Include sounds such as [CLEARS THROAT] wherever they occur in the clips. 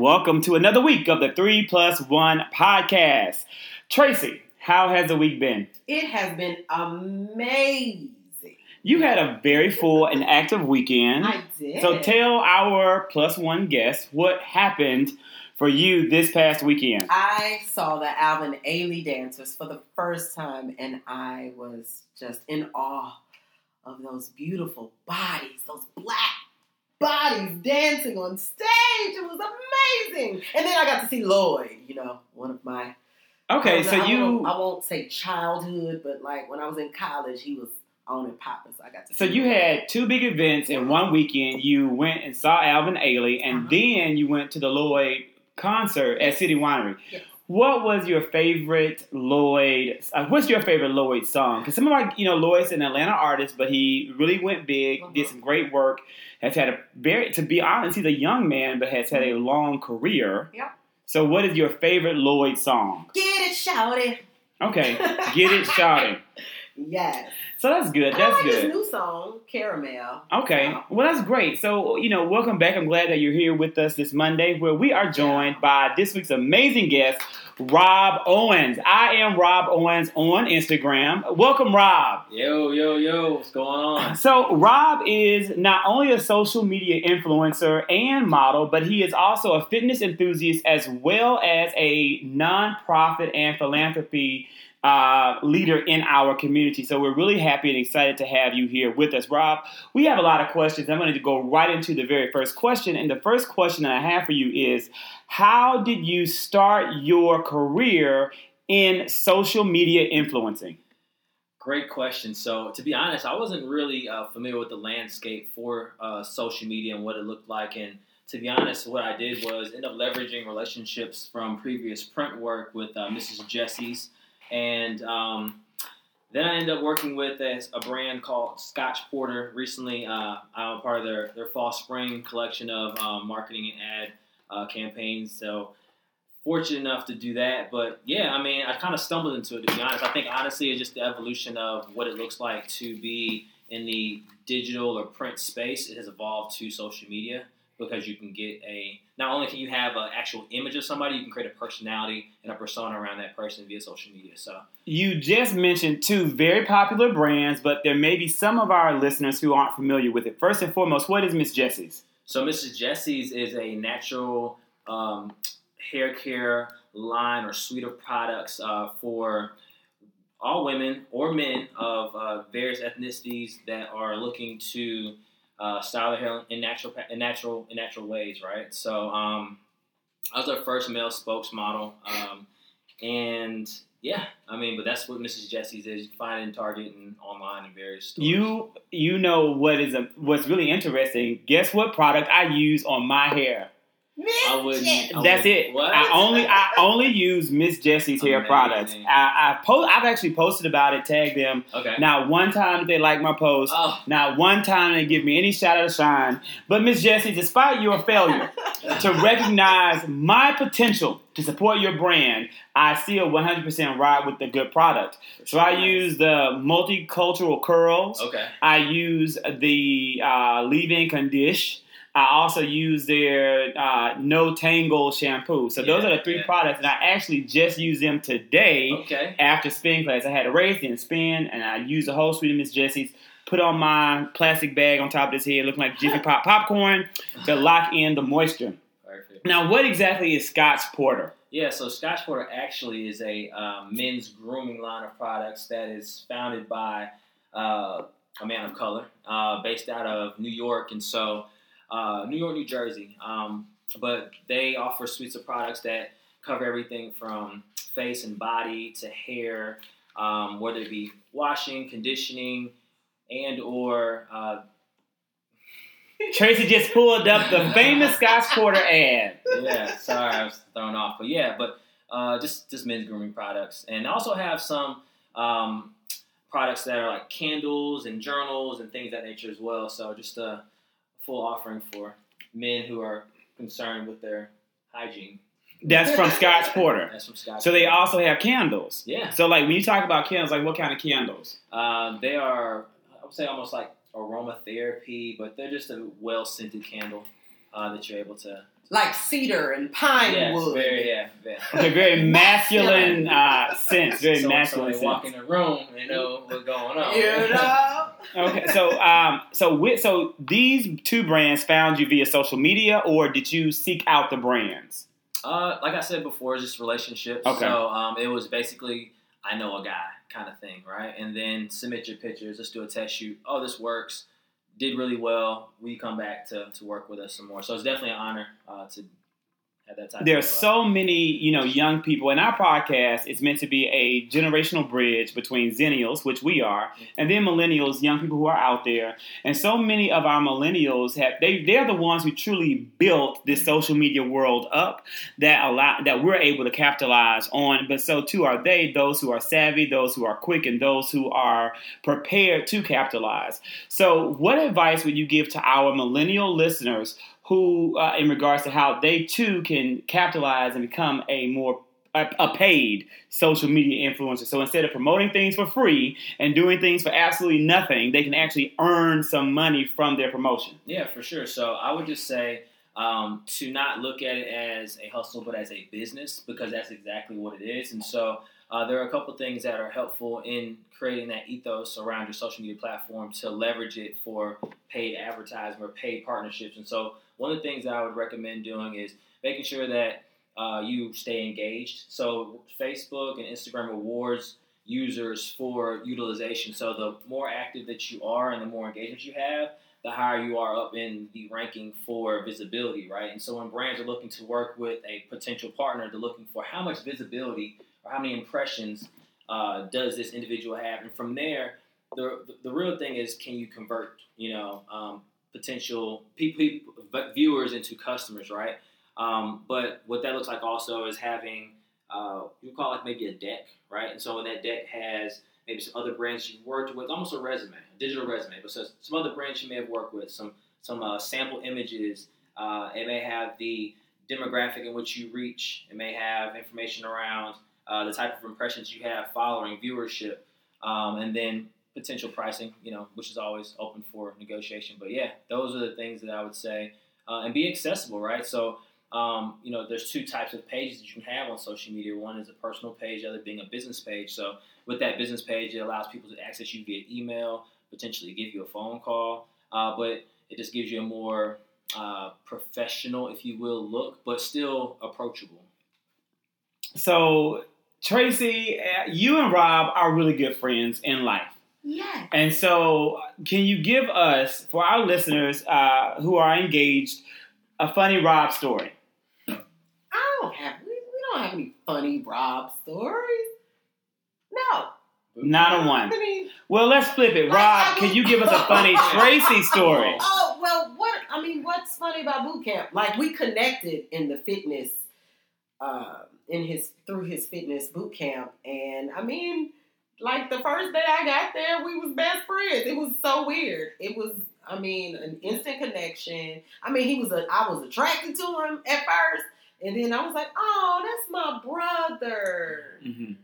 And welcome to another week of the 3 Plus 1 podcast. Tracey, how has the week been? It has been amazing. You had a very full and active weekend. I did. So tell our plus one guests what happened for you this past weekend. I saw the Alvin Ailey dancers for the first time, and I was just in awe of those beautiful bodies, those black bodies dancing on stage. It was amazing. And then I got to see Lloyd, you know, one of my Okay, so I you won't, I won't say childhood, but like when I was in college, he was on and popping, so I got to. so you him. had two big events in one weekend. You went and saw Alvin Ailey, and Uh-huh. then you went to the Lloyd concert at City Winery. Yes. What was your favorite Lloyd? Uh, what's your favorite Lloyd song? Because some of our, you know, Lloyd's an Atlanta artist, but he really went big, did Mhm. some great work. Has had a very, to be honest, he's a young man, but has had a long career. Yep. So, what is your favorite Lloyd song? Get it, Shawty. Okay, [LAUGHS] get it, Shawty. Yes. So that's good. I That's like good. His new song, Caramel. Okay, So, well that's great. So you know, welcome back. I'm glad that you're here with us this Monday, where we are joined by this week's amazing guest, Rob Owens. I am Rob Owens on Instagram. Welcome, Rob. Yo, yo, yo, what's going on? [LAUGHS] So Rob is not only a social media influencer and model, but he is also a fitness enthusiast as well as a nonprofit and philanthropy uh, leader in our community. So we're really happy and excited to have you here with us, Rob. We have a lot of questions. I'm going to go right into the very first question, and the first question that I have for you is, how did you start your career in social media influencing? Great question. So, to be honest, I wasn't really uh, familiar with the landscape for uh, social media and what it looked like. And to be honest, what I did was end up leveraging relationships from previous print work with uh, Mrs. Jessie's. And um, then I ended up working with a, a brand called Scotch Porter. Recently, uh, I'm a part of their, their fall spring collection of um, marketing and ad uh, campaigns. So, fortunate enough to do that. But yeah, I mean, I kind of stumbled into it to be honest. I think honestly, it's just the evolution of what it looks like to be in the digital or print space. It has evolved to social media because you can get a not only can you have an actual image of somebody, you can create a personality and a persona around that person via social media. So You just mentioned two very popular brands, but there may be some of our listeners who aren't familiar with it. First and foremost, what is Miss Jessie's? So Mrs. Jessie's is a natural um, hair care line or suite of products uh, for all women or men of uh, various ethnicities that are looking to uh, style their hair in natural in natural in natural ways, right? So um, I was our first male spokesmodel, um, and yeah, I mean, but that's what Mrs. Jessie's is. You can find it in and online in various stores. You you know what is a, what's really interesting. Guess what product I use on my hair? I wouldn't. That's it. What? I only I only use Miss Jessie's hair Amazing. products. I, I post. I've actually posted about it, tagged them. okay. Not one time they like my post. Oh. Not one time they give me any shout out of shine. But Miss Jessie, despite your failure to [LAUGHS] recognize my potential to support your brand, I still 100% ride with the good product. So I use the multicultural curls. Okay. I use the uh, leave-in condition. I also use their uh, no tangle shampoo. So those are the three yeah. products, and I actually just used them today Okay. after spin class. I had a race, then spin, and I used the whole suite of Miss Jessie's. Put on my plastic bag on top of this head, looking like Jiffy [LAUGHS] Pop popcorn, to lock in the moisture. Perfect. Now, what exactly is Scotch Porter? Yeah, so Scotch Porter actually is a um, men's grooming line of products that is founded by uh, a man of color, uh, based out of New York, and so uh, New York, New Jersey. Um, but they offer suites of products that cover everything from face and body to hair, um, whether it be washing, conditioning, and or uh, [LAUGHS] Tracey just pulled up the famous Scotch Porter ad. yeah, sorry, I was thrown off. But yeah, but uh, just just men's grooming products, and I also have some um, products that are like candles and journals and things that nature as well. So just a full offering for men who are concerned with their hygiene. That's from Scotch [LAUGHS] Porter. That's from Scotch. So they also have candles. yeah, So like when you talk about candles, like what kind of candles? uh, they are I would say almost like aromatherapy, but they're just a well scented candle. uh, that you're able to. Like cedar and pine Yes, wood. very, yeah, yeah. Okay, very masculine uh, [LAUGHS] sense. Very so, masculine so sense. they walk in the room, they know what's going on. You know? Okay, so um, so with, so these two brands found you via social media, or did you seek out the brands? Uh, like I said before, it's just relationships. Okay. So um, it was basically I know a guy kind of thing, right? And then submit your pictures. Let's do a test shoot. Oh, this works. Did really well. We come back to, to work with us some more. So it's definitely an honor uh, to have that type. There are so many, you know, young people. And our podcast is meant to be a generational bridge between Xennials, which we are, mm-hmm. and then millennials, young people who are out there. And so many of our millennials have they they're the ones who truly built this social media world up that allow that we're able to capitalize on. But so too are they, those who are savvy, those who are quick, and those who are prepared to capitalize. So, what advice would you give to our millennial listeners who, uh, in regards to how they too can capitalize and become a more a, paid social media influencer? So instead of promoting things for free and doing things for absolutely nothing, they can actually earn some money from their promotion. Yeah, for sure. So I would just say um, to not look at it as a hustle, but as a business, because that's exactly what it is. And so uh, there are a couple things that are helpful in creating that ethos around your social media platform to leverage it for paid advertising or paid partnerships. And so one of the things I would recommend doing is making sure that uh, you stay engaged. So Facebook and Instagram rewards users for utilization. So the more active that you are and the more engagement you have, the higher you are up in the ranking for visibility, right? And so when brands are looking to work with a potential partner, they're looking for how much visibility or how many impressions uh, does this individual have, and from there, the the real thing is can you convert, you know, um, potential people, viewers into customers, right? Um, but what that looks like also is having uh, you call it like maybe a deck, right? And so when that deck has maybe some other brands you've worked with, almost a resume, a digital resume, but so some other brands you may have worked with, some some uh, sample images. Uh, it may have the demographic in which you reach. It may have information around uh, the type of impressions you have following viewership, um, and then potential pricing. You know, which is always open for negotiation. But yeah, those are the things that I would say, uh, and be accessible, right? So. Um, you know, there's two types of pages that you can have on social media. One is a personal page, the other being a business page. So with that business page, it allows people to access you via email, potentially give you a phone call, uh, but it just gives you a more uh, professional, if you will, look, but still approachable. So Tracey, uh, you and Rob are really good friends in life. Yeah. And so, can you give us, for our listeners uh, who are engaged, a funny Rob story? I don't have we, we don't have any funny Rob stories. No. Not a one. I mean, Well, let's flip it. Rob, I can you give us a [LAUGHS] funny Tracey story? oh well, what I mean, what's funny about boot camp? Like we connected in the fitness, uh, in his through his fitness boot camp, and I mean, like the first day I got there, we was best friends. It was so weird. It was, I mean, an instant connection. I mean, he was a, I was attracted to him at first, and then I was like, oh, that's my brother. Mhm.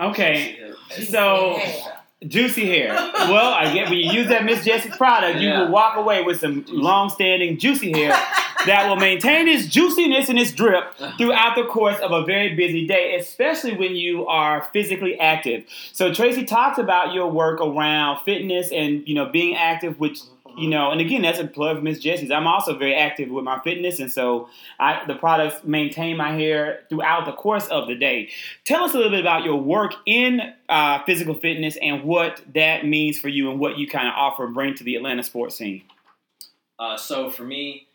Okay, Juicy So- hair. juicy hair. [LAUGHS] Well, I get when you use that Miss Jessie's product, you Yeah. will walk away with some long-standing juicy hair [LAUGHS] that will maintain its juiciness and its drip throughout the course of a very busy day, especially when you are physically active. So Tracey talks about your work around fitness and you know being active, which you know, and again, that's a plug for Miss Jessie's. I'm also very active with my fitness, and so I, the products maintain my hair throughout the course of the day. Tell us a little bit about your work in uh, physical fitness and what that means for you, and what you kind of offer and bring to the Atlanta sports scene. Uh, so for me,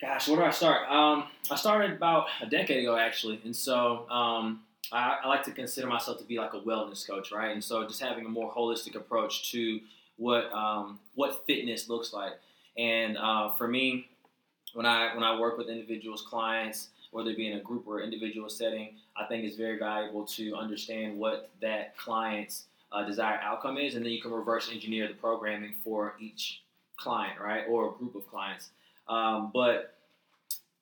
gosh, where do I start? Um, I started about a decade ago, actually, and so um, I, I like to consider myself to be like a wellness coach, right? And so just having a more holistic approach to what um, what fitness looks like. And uh, for me, when I when I work with individuals, clients, whether it be in a group or individual setting, I think it's very valuable to understand what that client's uh, desired outcome is, and then you can reverse engineer the programming for each client, right, or a group of clients. Um, but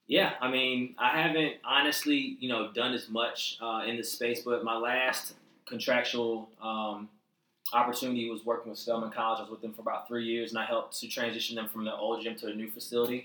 yeah, I mean, I haven't honestly, you know, done as much uh, in this space. But my last contractual um, opportunity was working with Spelman College. I was with them for about three years, and I helped to transition them from the old gym to a new facility.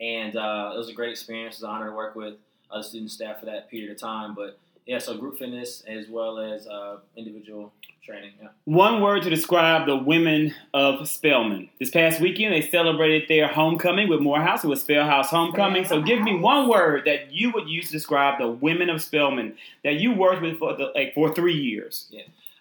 and uh, it was a great experience. It was an honor to work with other student staff for that period of time. But yeah, so group fitness as well as uh, individual training. Yeah. One word to describe the women of Spelman. This past weekend, they celebrated their homecoming with Morehouse. It was Spellhouse Homecoming. So, give me one word that you would use to describe the women of Spelman that you worked with for the, like for three years.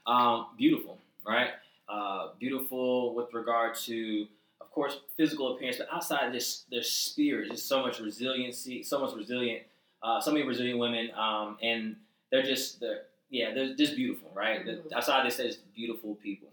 Um, beautiful, right? Uh, beautiful with regard to, of course, physical appearance, but outside of this, their spirit, just so much resiliency, so much resilient, uh, so many resilient women, um, and they're just they're yeah, they're just beautiful, right? The, Mhm. outside this says beautiful people,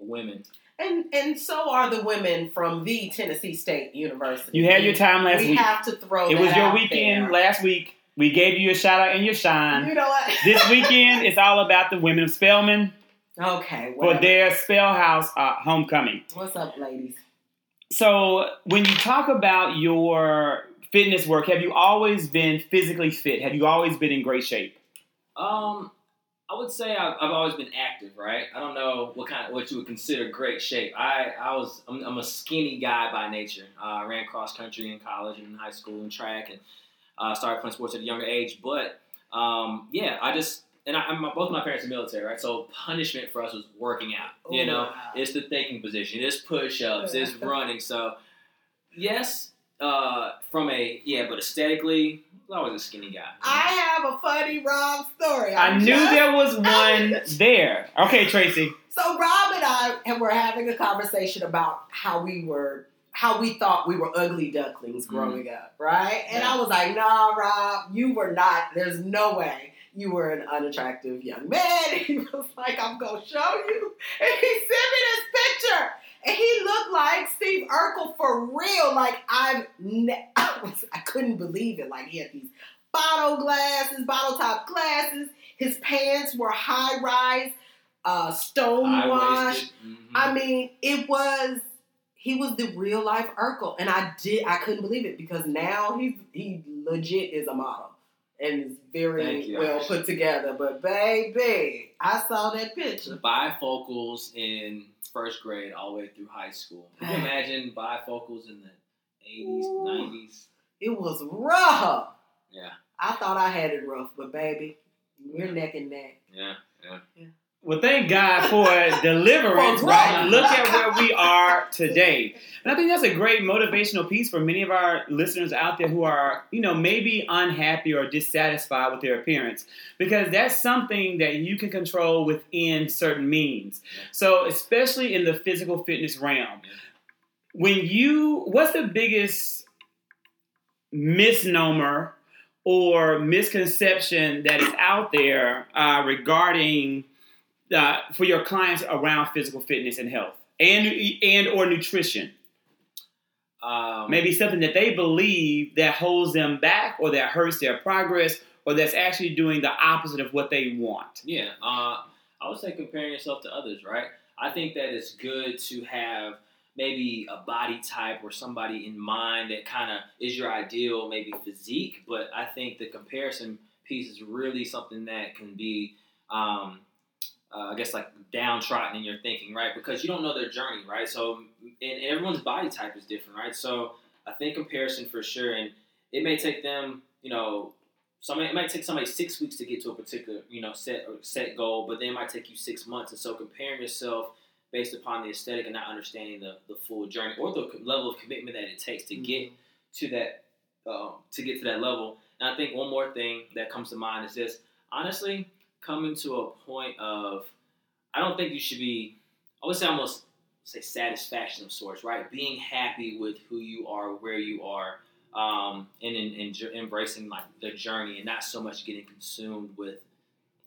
women. And and so are the women from the Tennessee State University. You had your time last we week. We have to throw. It was your out weekend there. last week. We gave you a shout out and your shine. You know what? this [LAUGHS] weekend is all about the women of Spelman okay. for Whatever. their Spellhouse uh, homecoming. What's up, ladies? So, when you talk about your fitness work, have you always been physically fit? Have you always been in great shape? Um, I would say I've, I've always been active, right? I don't know what kind of what you would consider great shape. I I was I'm, I'm a skinny guy by nature. Uh, I ran cross country in college and in high school and track, and uh, started playing sports at a younger age. But um, yeah, I just and I, I'm, both my parents are military, right? So punishment for us was working out. You know, wow. it's the thinking position, it's push ups, it's running. So yes, uh, from a yeah, but aesthetically, I was a skinny guy. I have a funny Rob story. I I'm knew just- there was [LAUGHS] one there. Okay, Tracy. So Rob and I and were having a conversation about how we were how we thought we were ugly ducklings growing up, right? And I was like, nah, Rob, you were not. There's no way you were an unattractive young man. And [LAUGHS] he was like, I'm gonna show you. And he sent me this picture. And he looked like Steve Urkel for real. Like I've ne- I was [LAUGHS] I couldn't believe it. Like he had these bottle glasses, bottle top glasses. His pants were high rise, uh, stone wash. mhm. I mean, it was he was the real life Urkel, and I did I couldn't believe it because now he he legit is a model and is very you. well put together. But baby, I saw that picture. bifocals in first grade all the way through high school. Can you imagine bifocals in the 80s, Ooh. 90s? It was rough. Yeah, I thought I had it rough, but baby, we're neck and neck. yeah, yeah. Well, thank God for [LAUGHS] deliverance, right? Look at where we are today. And I think that's a great motivational piece for many of our listeners out there who are, you know, maybe unhappy or dissatisfied with their appearance because that's something that you can control within certain means. So, especially in the physical fitness realm, when you, what's the biggest misnomer or misconception that is out there uh, regarding uh, for your clients around physical fitness and health and and or nutrition Um, maybe something that they believe that holds them back or that hurts their progress or that's actually doing the opposite of what they want Yeah, uh, I would say comparing yourself to others, right? I think that it's good to have maybe a body type or somebody in mind that kind of is your ideal, maybe physique. But I think the comparison piece is really something that can be, um, uh, I guess, like downtrodden in your thinking, right? Because you don't know their journey, right? So, and, everyone's body type is different, right? So, I think comparison for sure, and it may take them, you know, somebody it might take somebody six weeks to get to a particular you know set or set goal, but then it might take you six months. And so comparing yourself based upon the aesthetic and not understanding the, the full journey or the level of commitment that it takes to get to that um, to get to that level. And I think one more thing that comes to mind is this: honestly, coming to a point of I don't think you should be. I would say almost say satisfaction of sorts, right? Being happy with who you are, where you are, um, and in, in, ju- embracing like the journey, and not so much getting consumed with,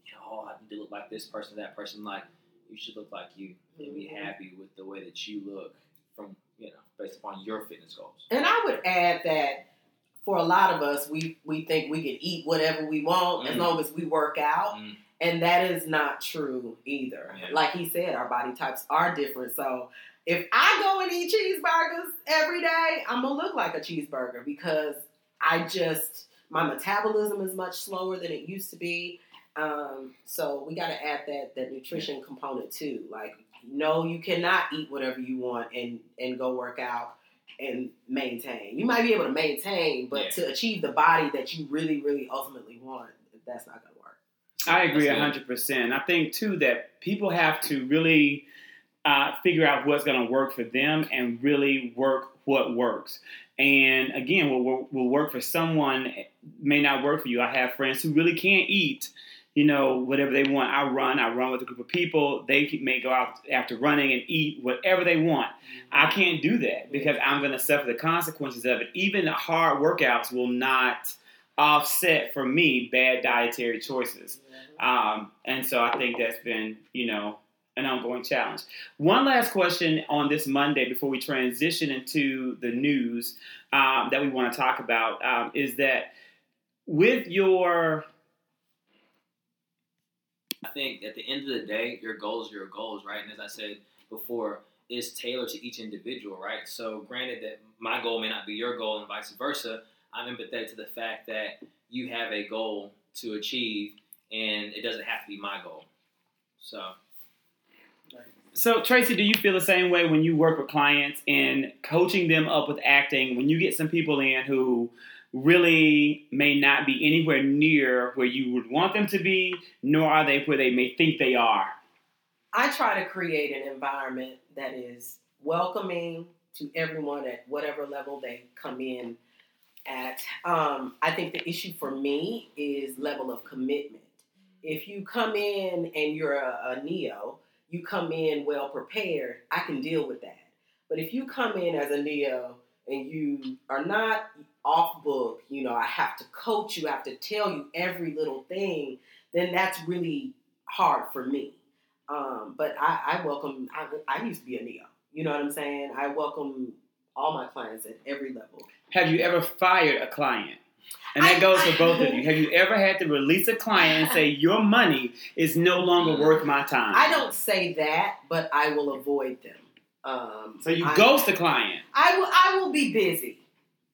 you know, oh, I need to look like this person, that person. Like you should look like you, and be Mhm. happy with the way that you look from you know based upon your fitness goals. And I would add that for a lot of us, we we think we can eat whatever we want as Mm. long as we work out, Mm. And that is not true either. Yeah. Like he said, our body types are different. So if I go and eat cheeseburgers every day, I'm gonna look like a cheeseburger because I just my metabolism is much slower than it used to be. Um, so we got to add that that nutrition component too. Like, no, you cannot eat whatever you want and and go work out. and maintain. You might be able to maintain, but Yeah. to achieve the body that you really, really ultimately want, that's not work. I agree hundred percent. I think too that people have to really uh, figure out what's going to work for them and really work what works. And again, what will, will work for someone may not work for you. I have friends who really can't eat, you know, whatever they want. I run. I run with a group of people. They may go out after running and eat whatever they want. I can't do that because I'm going to suffer the consequences of it. Even hard workouts will not offset for me bad dietary choices. Um, and so I think that's been, you know, an ongoing challenge. One last question on this Monday before we transition into the news um, that we want to talk about um, is that with your I think at the end of the day, your goals are your goals, right? And as I said before, is tailored to each individual, right? So, granted that my goal may not be your goal and vice versa, I'm empathetic to the fact that you have a goal to achieve and it doesn't have to be my goal. So, So, Tracey, do you feel the same way when you work with clients and coaching them up with acting? When you get some people in who really may not be anywhere near where you would want them to be, nor are they where they may think they are? I try to create an environment that is welcoming to everyone at whatever level they come in at. Um, I think the issue for me is level of commitment. If you come in and you're a, a neo, you come in well prepared, I can deal with that. But if you come in as a neo and you are not off book, you know, I have to coach you, I have to tell you every little thing, then that's really hard for me. Um, but I, I welcome. I, I used to be a neo. You know what I'm saying? I welcome all my clients at every level. Have you ever fired a client? And that I- goes I- for both of [LAUGHS] you. Have you ever had to release a client and say, Your money is no longer worth my time? I don't say that, but I will avoid them. Um, So you I, ghost a client. I will. I will be busy.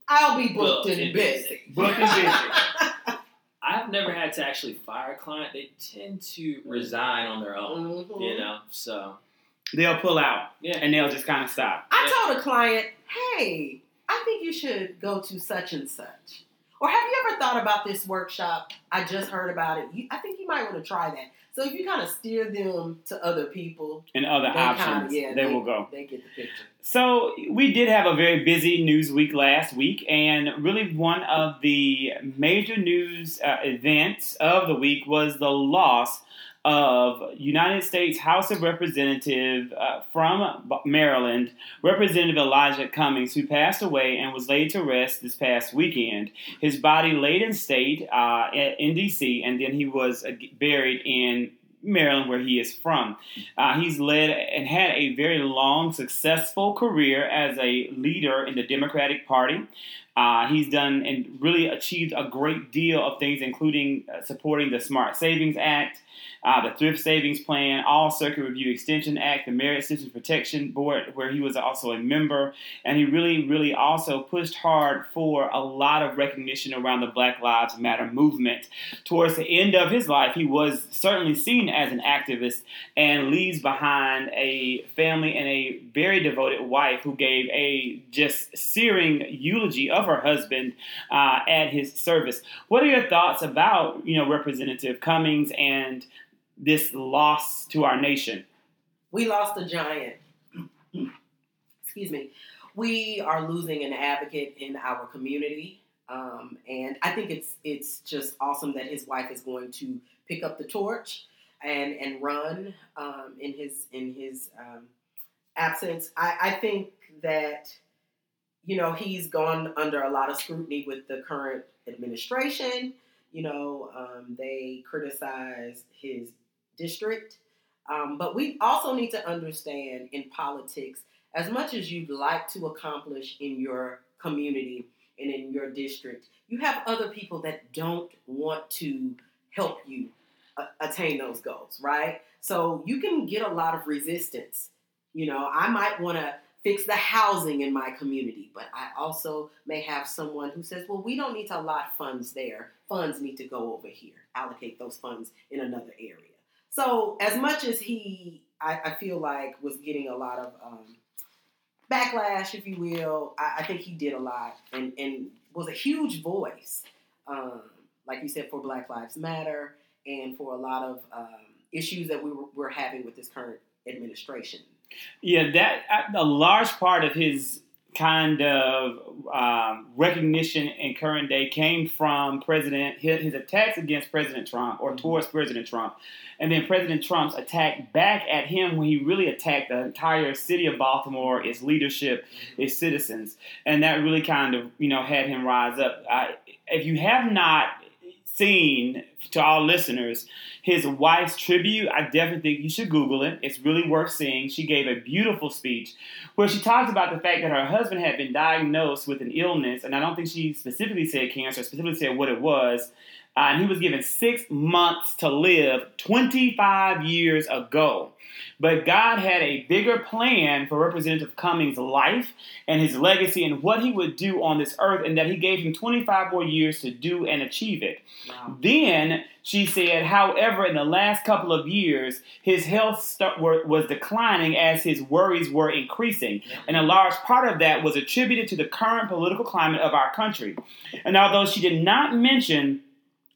I'll be booked Booked and and busy. [LAUGHS] Booked and busy. [LAUGHS] I've never had to actually fire a client. They tend to resign on their own, Mhm. you know? So, They'll pull out yeah. and they'll just kind of stop. I told a client, "Hey, I think you should go to such and such." Or have you ever thought about this workshop? I just heard about it. You, I think you might want to try that. So if you kind of steer them to other people, And other options, kind of yeah, they, will go. They get the picture. So we did have a very busy news week last week, and really one of the major news uh, events of the week was the loss of United States House of Representative uh, from Maryland, Representative Elijah Cummings, who passed away and was laid to rest this past weekend. His body laid in state uh, in D.C., and then he was uh, buried in Maryland, where he is from. Uh, he's led and had a very long, successful career as a leader in the Democratic Party. Uh, he's done and really achieved a great deal of things, including uh, supporting the Smart Savings Act, uh, the Thrift Savings Plan, All Circuit Review Extension Act, the Merit Systems Protection Board, where he was also a member. And he really, really also pushed hard for a lot of recognition around the Black Lives Matter movement. Towards the end of his life, he was certainly seen as an activist and leaves behind a family and a very devoted wife who gave a just searing eulogy of her husband uh, at his service. What are your thoughts about you know Representative Cummings and this loss to our nation? We lost a giant. [CLEARS THROAT] Excuse me. We are losing an advocate in our community, um, and I think it's it's just awesome that his wife is going to pick up the torch and and run um, in his in his um, absence. I, I think that you know he's gone under a lot of scrutiny with the current administration. You know, um, they criticize his district. Um, but we also need to understand in politics, as much as you'd like to accomplish in your community and in your district, you have other people that don't want to help you uh, attain those goals, right? So you can get a lot of resistance. You know, I might want to fix the housing in my community, but I also may have someone who says, well, we don't need to allot funds there. Funds need to go over here, allocate those funds in another area. So, as much as he, I, I feel like, was getting a lot of um, backlash, if you will. I, I think he did a lot and, and was a huge voice, um, like you said, for Black Lives Matter and for a lot of um, issues that we were, we're having with this current administration. Yeah, that uh, a large part of his kind of um, recognition in current day came from President his, his, attacks against President Trump or mm-hmm. towards President Trump, and then President Trump's attack back at him when he really attacked the entire city of Baltimore, its leadership, mm-hmm. its citizens, and that really kind of you know had him rise up. I, if you have not seen to our listeners his wife's tribute. I definitely think you should Google it. It's really worth seeing. She gave a beautiful speech where she talked about the fact that her husband had been diagnosed with an illness, and I don't think she specifically said cancer, specifically said what it was. Uh, and he was given six months to live 25 years ago. But God had a bigger plan for Representative Cummings' life and his legacy and what he would do on this earth, and that he gave him 25 more years to do and achieve it. Wow. Then she said, however, in the last couple of years, his health start, were, was declining as his worries were increasing. And a large part of that was attributed to the current political climate of our country. And although she did not mention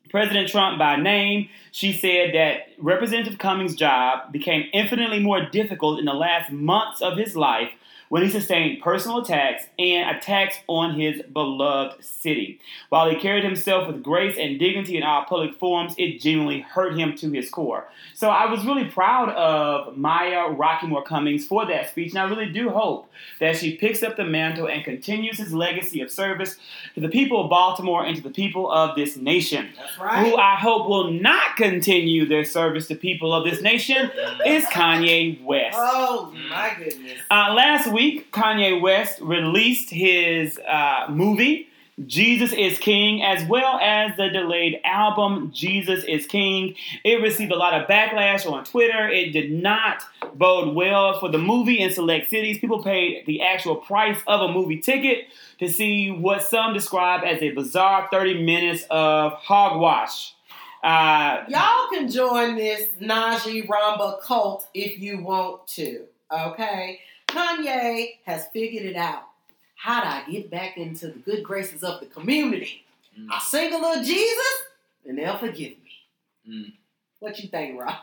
President Trump by name, she said that Representative Cummings' job became infinitely more difficult in the last months of his life when he sustained personal attacks and attacks on his beloved city. While he carried himself with grace and dignity in all public forums, it genuinely hurt him to his core. So I was really proud of Maya Rockeymoore Cummings for that speech, and I really do hope that she picks up the mantle and continues his legacy of service to the people of Baltimore and to the people of this nation. That's right. Who I hope will not continue their service to people of this nation is Kanye West. Oh my goodness. Uh, last week, Kanye West released his uh, movie, Jesus is King, as well as the delayed album, Jesus is King. It received a lot of backlash on Twitter. It did not bode well for the movie in select cities. People paid the actual price of a movie ticket to see what some describe as a bizarre 30 minutes of hogwash. Uh, Y'all can join this Najee Ramba cult if you want to, okay? Kanye has figured it out. How do I get back into the good graces of the community? Mm. I sing a little Jesus, and they'll forgive me. Mm. What you think, Rob?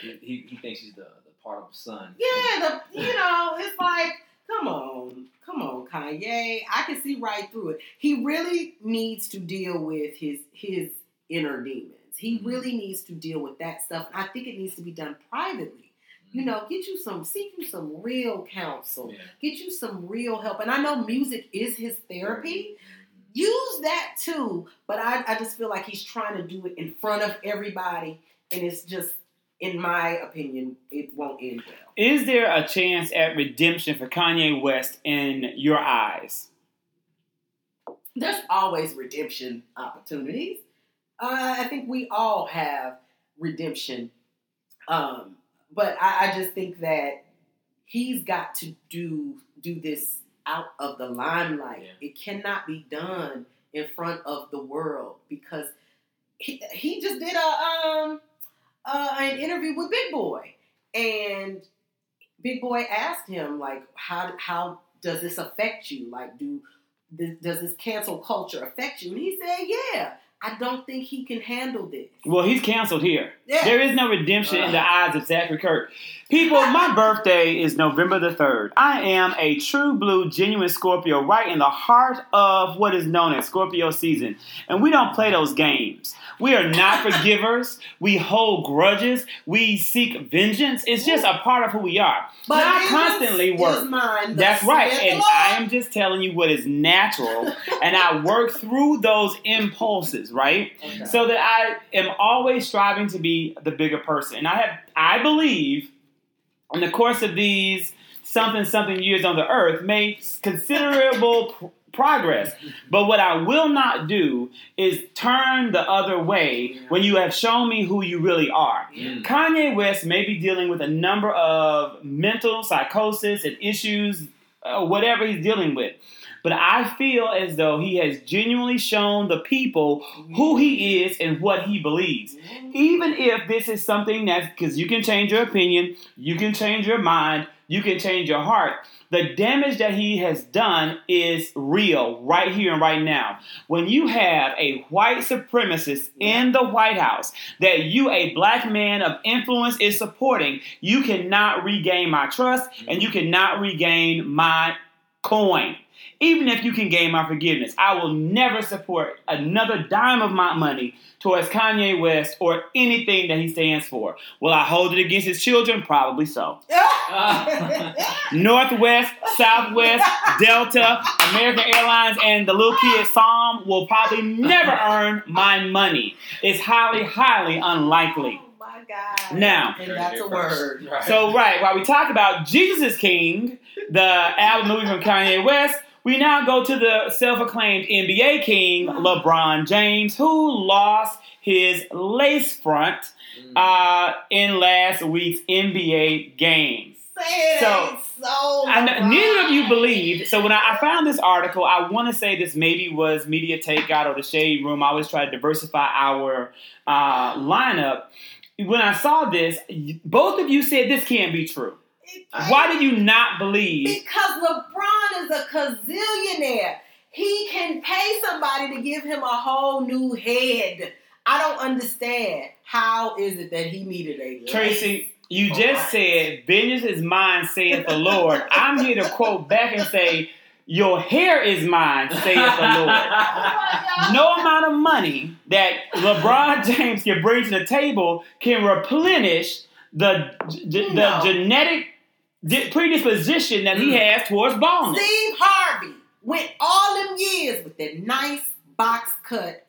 he, he thinks he's the, the part of the son. Yeah, the, you know, it's like, come on, come on, Kanye. I can see right through it. He really needs to deal with his his inner demons. He mm-hmm. really needs to deal with that stuff. I think it needs to be done privately you know, get you some, seek you some real counsel, yeah. get you some real help. And I know music is his therapy. Use that too, but I, I just feel like he's trying to do it in front of everybody, and it's just, in my opinion, it won't end well. Is there a chance at redemption for Kanye West in your eyes? There's always redemption opportunities. Uh, I think we all have redemption um, but I, I just think that he's got to do do this out of the limelight. Yeah. It cannot be done in front of the world because he, he just did a um uh, an interview with Big Boy and Big Boy asked him like how how does this affect you like do does this cancel culture affect you and he said yeah I don't think he can handle this. Well, he's canceled here. Yeah. There is no redemption uh, in the eyes of Zachary Kirk. People, my [LAUGHS] birthday is November the 3rd. I am a true blue, genuine Scorpio, right in the heart of what is known as Scorpio season. And we don't play those games. We are not [LAUGHS] forgivers. We hold grudges. We seek vengeance. It's just a part of who we are. But not constantly work. Mine, That's right. And I am just telling you what is natural. [LAUGHS] and I work through those impulses, right? Okay. So that I am always striving to be the bigger person. And I have I believe in the course of these something something years on the earth made considerable [LAUGHS] progress. But what I will not do is turn the other way when you have shown me who you really are. Kanye West may be dealing with a number of mental psychosis and issues, uh, whatever he's dealing with. But I feel as though he has genuinely shown the people who he is and what he believes. Even if this is something that, because you can change your opinion, you can change your mind, you can change your heart. The damage that he has done is real right here and right now. When you have a white supremacist in the White House that you, a black man of influence, is supporting, you cannot regain my trust and you cannot regain my coin. Even if you can gain my forgiveness, I will never support another dime of my money towards Kanye West or anything that he stands for. Will I hold it against his children? Probably so. [LAUGHS] [LAUGHS] Northwest, Southwest, Delta, American Airlines, and the little kid Psalm will probably never earn my money. It's highly, highly unlikely. My God. Now, and that's a word. Right. So, right, while we talk about Jesus is King, the album movie from Kanye West, we now go to the self acclaimed NBA King, LeBron James, who lost his lace front Mm. uh, in last week's NBA game. Say it So, so. I know, neither of you right. believed. So when I, I found this article, I want to say this maybe was Media Takeout or the Shade Room. I always try to diversify our uh, lineup. When I saw this, both of you said this can't be true. Why did you not believe? Because LeBron is a gazillionaire. He can pay somebody to give him a whole new head. I don't understand. How is it that he needed a lace? Tracey, you Oh, just said, Vengeance is mine, saith the Lord. I'm here to quote back and say, Your hair is mine, saith the Lord. [LAUGHS] No amount of money that LeBron [LAUGHS] James can bring to the table can replenish the, the, No. genetic predisposition that he Mm. has towards baldness. Steve Harvey went all them years with that nice box cut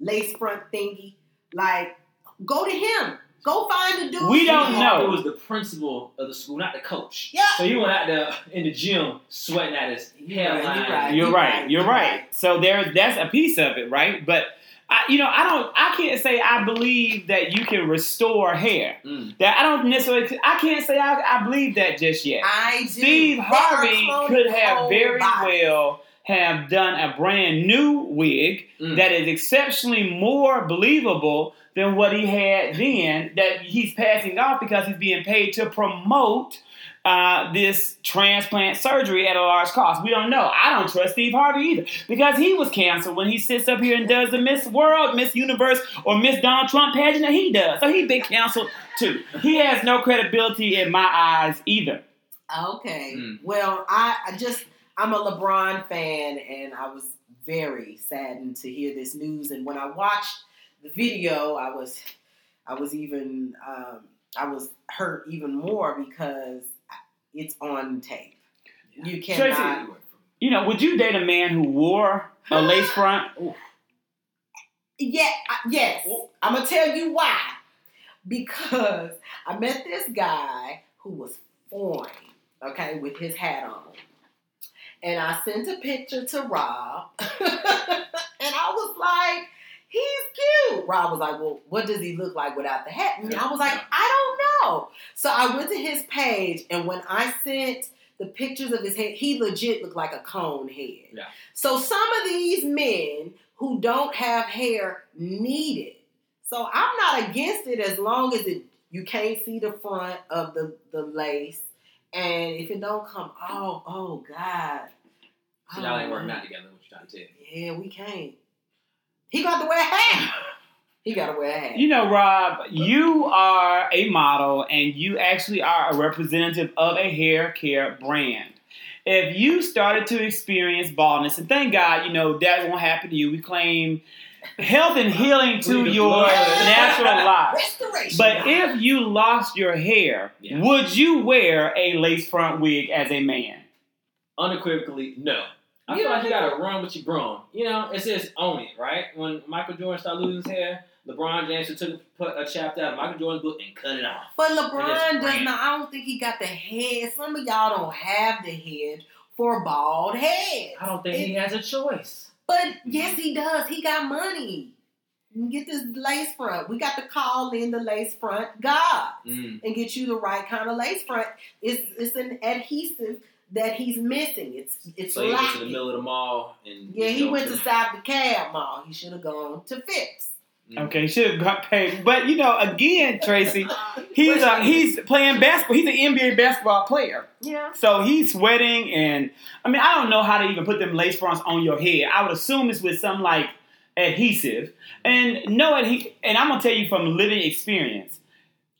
lace front thingy. Like, go to him. Go find a dude. We don't Steve know. It was the principal of the school, not the coach. Yeah. So he went out there in the gym sweating at his You're right, hairline. you're right. You're right. You're You're right. right. So there, that's a piece of it, right? But I, you know, I don't. I can't say I believe that you can restore hair. Mm. That I don't necessarily. I can't say I, I believe that just yet. I do. Steve Harvey could have very bodies. well have done a brand new wig Mm. that is exceptionally more believable than what he had then. That he's passing off because he's being paid to promote uh, this transplant surgery at a large cost. We don't know. I don't trust Steve Harvey either because he was canceled when he sits up here and does the Miss World, Miss Universe, or Miss Donald Trump pageant that he does. So he's been canceled too. He has no credibility in my eyes either. Okay. Mm. Well, I, I just I'm a LeBron fan, and I was very saddened to hear this news. And when I watched the video, I was I was even um, I was hurt even more because it's on tape. You Tracey, cannot. You know, would you date a man who wore a [GASPS] lace front? Yeah, I- yes. I'm gonna tell you why. Because I met this guy who was foreign, okay, with his hat on. And I sent a picture to Rob. [LAUGHS] and I was like, he's cute. Rob was like, well, what does he look like without the hat? And I was like, I don't know. So I went to his page, and when I sent the pictures of his head, he legit looked like a cone head. Yeah. So some of these men who don't have hair need it. So I'm not against it as long as it you can't see the front of the, the lace. And if it don't come, oh, oh God. So y'all ain't working out um, together. What you trying to tell me? Yeah, we can't. He got to wear a hat. [LAUGHS] He got to wear a hat. You know, Rob, you are a model and you actually are a representative of a hair care brand. If you started to experience baldness, and thank God, you know, that won't happen to you. We claim health and healing to your natural [LAUGHS] life. But if you lost your hair, Yeah. would you wear a lace front wig as a man? Unequivocally, no. I You feel like you gotta run with your grown. You know, it says own it, right? When Michael Jordan started losing his hair, LeBron James took put a chapter out of Michael Jordan's book and cut it off. But LeBron does not. I don't think he got the head. Some of y'all don't have the head for bald heads. I don't think he has a choice. But yes, he does. He got money. Get this lace front. We got to call in the lace front God Mm. and get you the right kind of lace front. It's it's an adhesive that he's missing. It's it's So he went to the middle of the mall and yeah, he went to South DeKalb Mall. He should have gone to Phipps. Mm. Okay, he should have got paid. But you know, again, Tracey, he's uh, he's playing basketball. He's an NBA basketball player. Yeah. So he's sweating, and I mean, I don't know how to even put them lace fronts on your head. I would assume it's with some like adhesive, and no adhe- And I'm gonna tell you from living experience,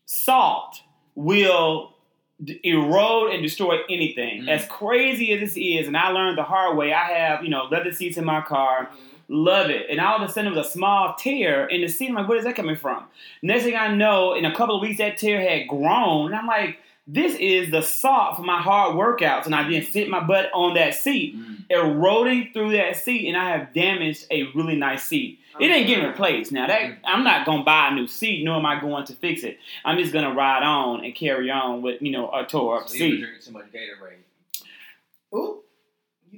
salt will d- erode and destroy anything. Mm. As crazy as this is, and I learned the hard way. I have you know leather seats in my car. Love it. And all of a sudden, it was a small tear in the seat. I'm like, where is that coming from? Next thing I know, in a couple of weeks, that tear had grown. And I'm like, this is the salt for my hard workouts. And I didn't sit my butt on that seat, Mm. eroding through that seat, and I have damaged a really nice seat. It ain't getting replaced. Now that I'm not gonna buy a new seat, nor am I going to fix it. I'm just gonna ride on and carry on with you know a tore up So seat drinking too much Gatorade.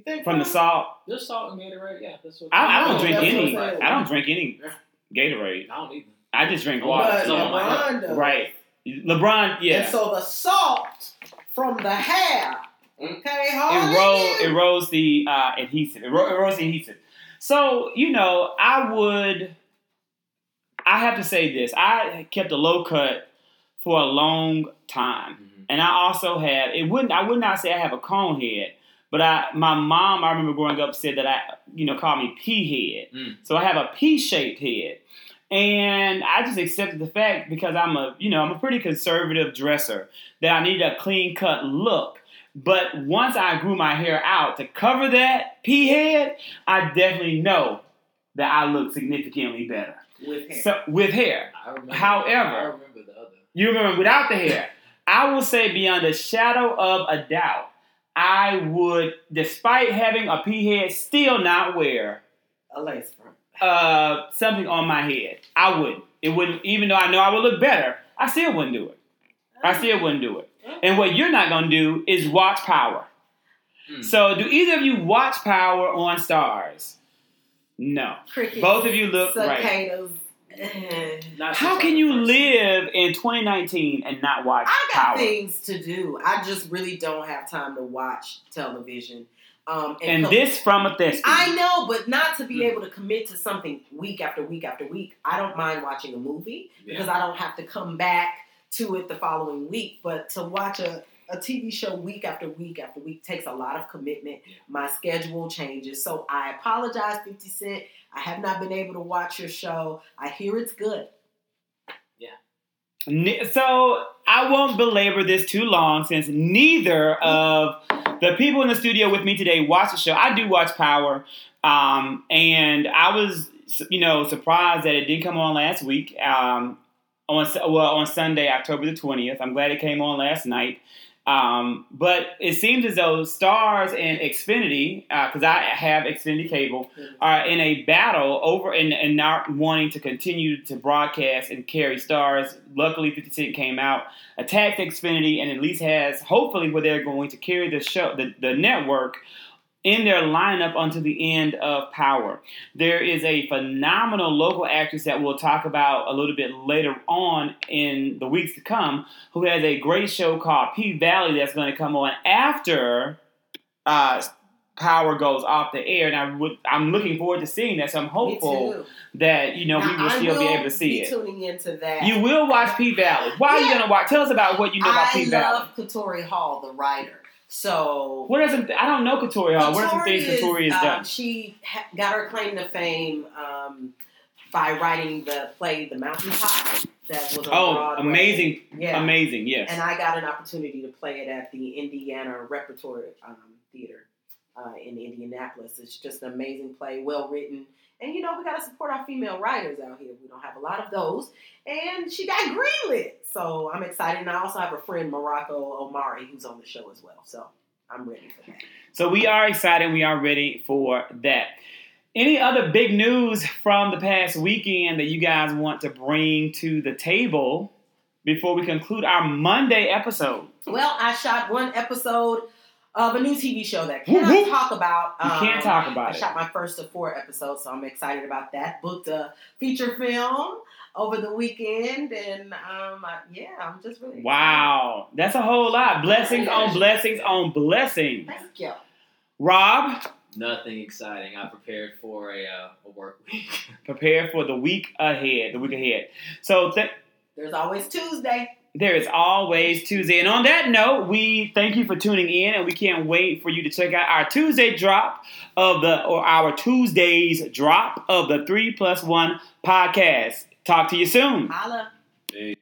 Ooh. You think from the salt. There's salt in Gatorade. Yeah, that's what. I, I don't drink any. I'm saying. I don't drink any Gatorade. I don't either. I just drink water. But So, like, LeBron does. Right. LeBron, yeah. And so the salt from the hair, okay, hard erode, erodes the uh, adhesive. Ero- erodes the adhesive. So you know, I would. I have to say this. I kept a low cut for a long time, Mhm. and I also had. It wouldn't. I would not say I have a cone head, but I. My mom, I remember growing up, said that I, you know, called me pea head. Mm. So I have a pea shaped head. And I just accepted the fact because I'm a, you know, I'm a pretty conservative dresser that I need a clean cut look. But once I grew my hair out to cover that pea head, I definitely know that I look significantly better. with hair. So with hair, I remember. However- I remember the other. you remember without the hair, I will say beyond a shadow of a doubt, I would, despite having a pea head, still not wear a lace front. uh, something on my head. I wouldn't. It wouldn't, even though I know I would look better, I still wouldn't do it. I still wouldn't do it. And what you're not going to do is watch Power. Mm. So, do either of you watch Power on Starz? No. Crickets, Both of you look right. cicadas. eh. [LAUGHS] How can you first- live in 2019 and not watch I got Power? things to do. I just really don't have time to watch television. Um, And co- this from a thespian. I know, but not to be Hmm. able to commit to something week after week after week. I don't mind watching a movie Yeah. because I don't have to come back to it the following week. But to watch a, a TV show week after week after week takes a lot of commitment. My schedule changes. So I apologize, 50 Cent. I have not been able to watch your show. I hear it's good. Yeah. So I won't belabor this too long since neither of the people in the studio with me today watch the show. I do watch Power, um, and I was, you know, surprised that it didn't come on last week. Um, on well on Sunday, October the twentieth. I'm glad it came on last night. Um, but it seems as though Starz and Xfinity, because I have Xfinity cable, are in a battle over and, and not wanting to continue to broadcast and carry Starz. Luckily, 50 Cent came out, attacked Xfinity, and at least has hopefully where they're going to carry the show, the, the network in their lineup until the end of Power. There is a phenomenal local actress that we'll talk about a little bit later on in the weeks to come, who has a great show called P Valley that's going to come on after uh, Power goes off the air, and I would I'm looking forward to seeing that. So I'm hopeful that you know we will I still be able to see be it. tuning into that. You will watch P Valley. Why are you going to watch? Tell us about what you know about P Valley. I love Katori Hall, the writer. So What some? I don't know Katori Hall. What are some things Katori has um, done? She ha- got her claim to fame um, by writing the play The Mountaintop. That was Oh, Broadway. amazing, Yeah. amazing. Yes. And I got an opportunity to play it at the Indiana Repertory um, Theater uh, in Indianapolis. It's just an amazing play, well written. And you know, we got to support our female writers out here. We don't have a lot of those. And she got greenlit. So I'm excited. And I also have a friend, Morocco Omari, who's on the show as well. So I'm ready for that. So we are excited. We are ready for that. Any other big news from the past weekend that you guys want to bring to the table before we conclude our Monday episode? Well, I shot one episode of a new TV show that Whoop, cannot whoop. talk about. You can't talk about I it. shot my first of four episodes, so I'm excited about that. Booked a feature film over the weekend, and um, I, yeah, I'm just really Wow, that's a whole lot. Blessings on blessings on blessings. Thank you. Rob, Nothing exciting. I prepared for a, uh, a work week. Prepare for the week ahead. The week ahead. So th- There's always Tuesday. There is always Tuesday. And on that note, we thank you for tuning in, and we can't wait for you to check out our Tuesday drop of the or our Tuesdays drop of the Three Plus One podcast. Talk to you soon. Holla. Peace.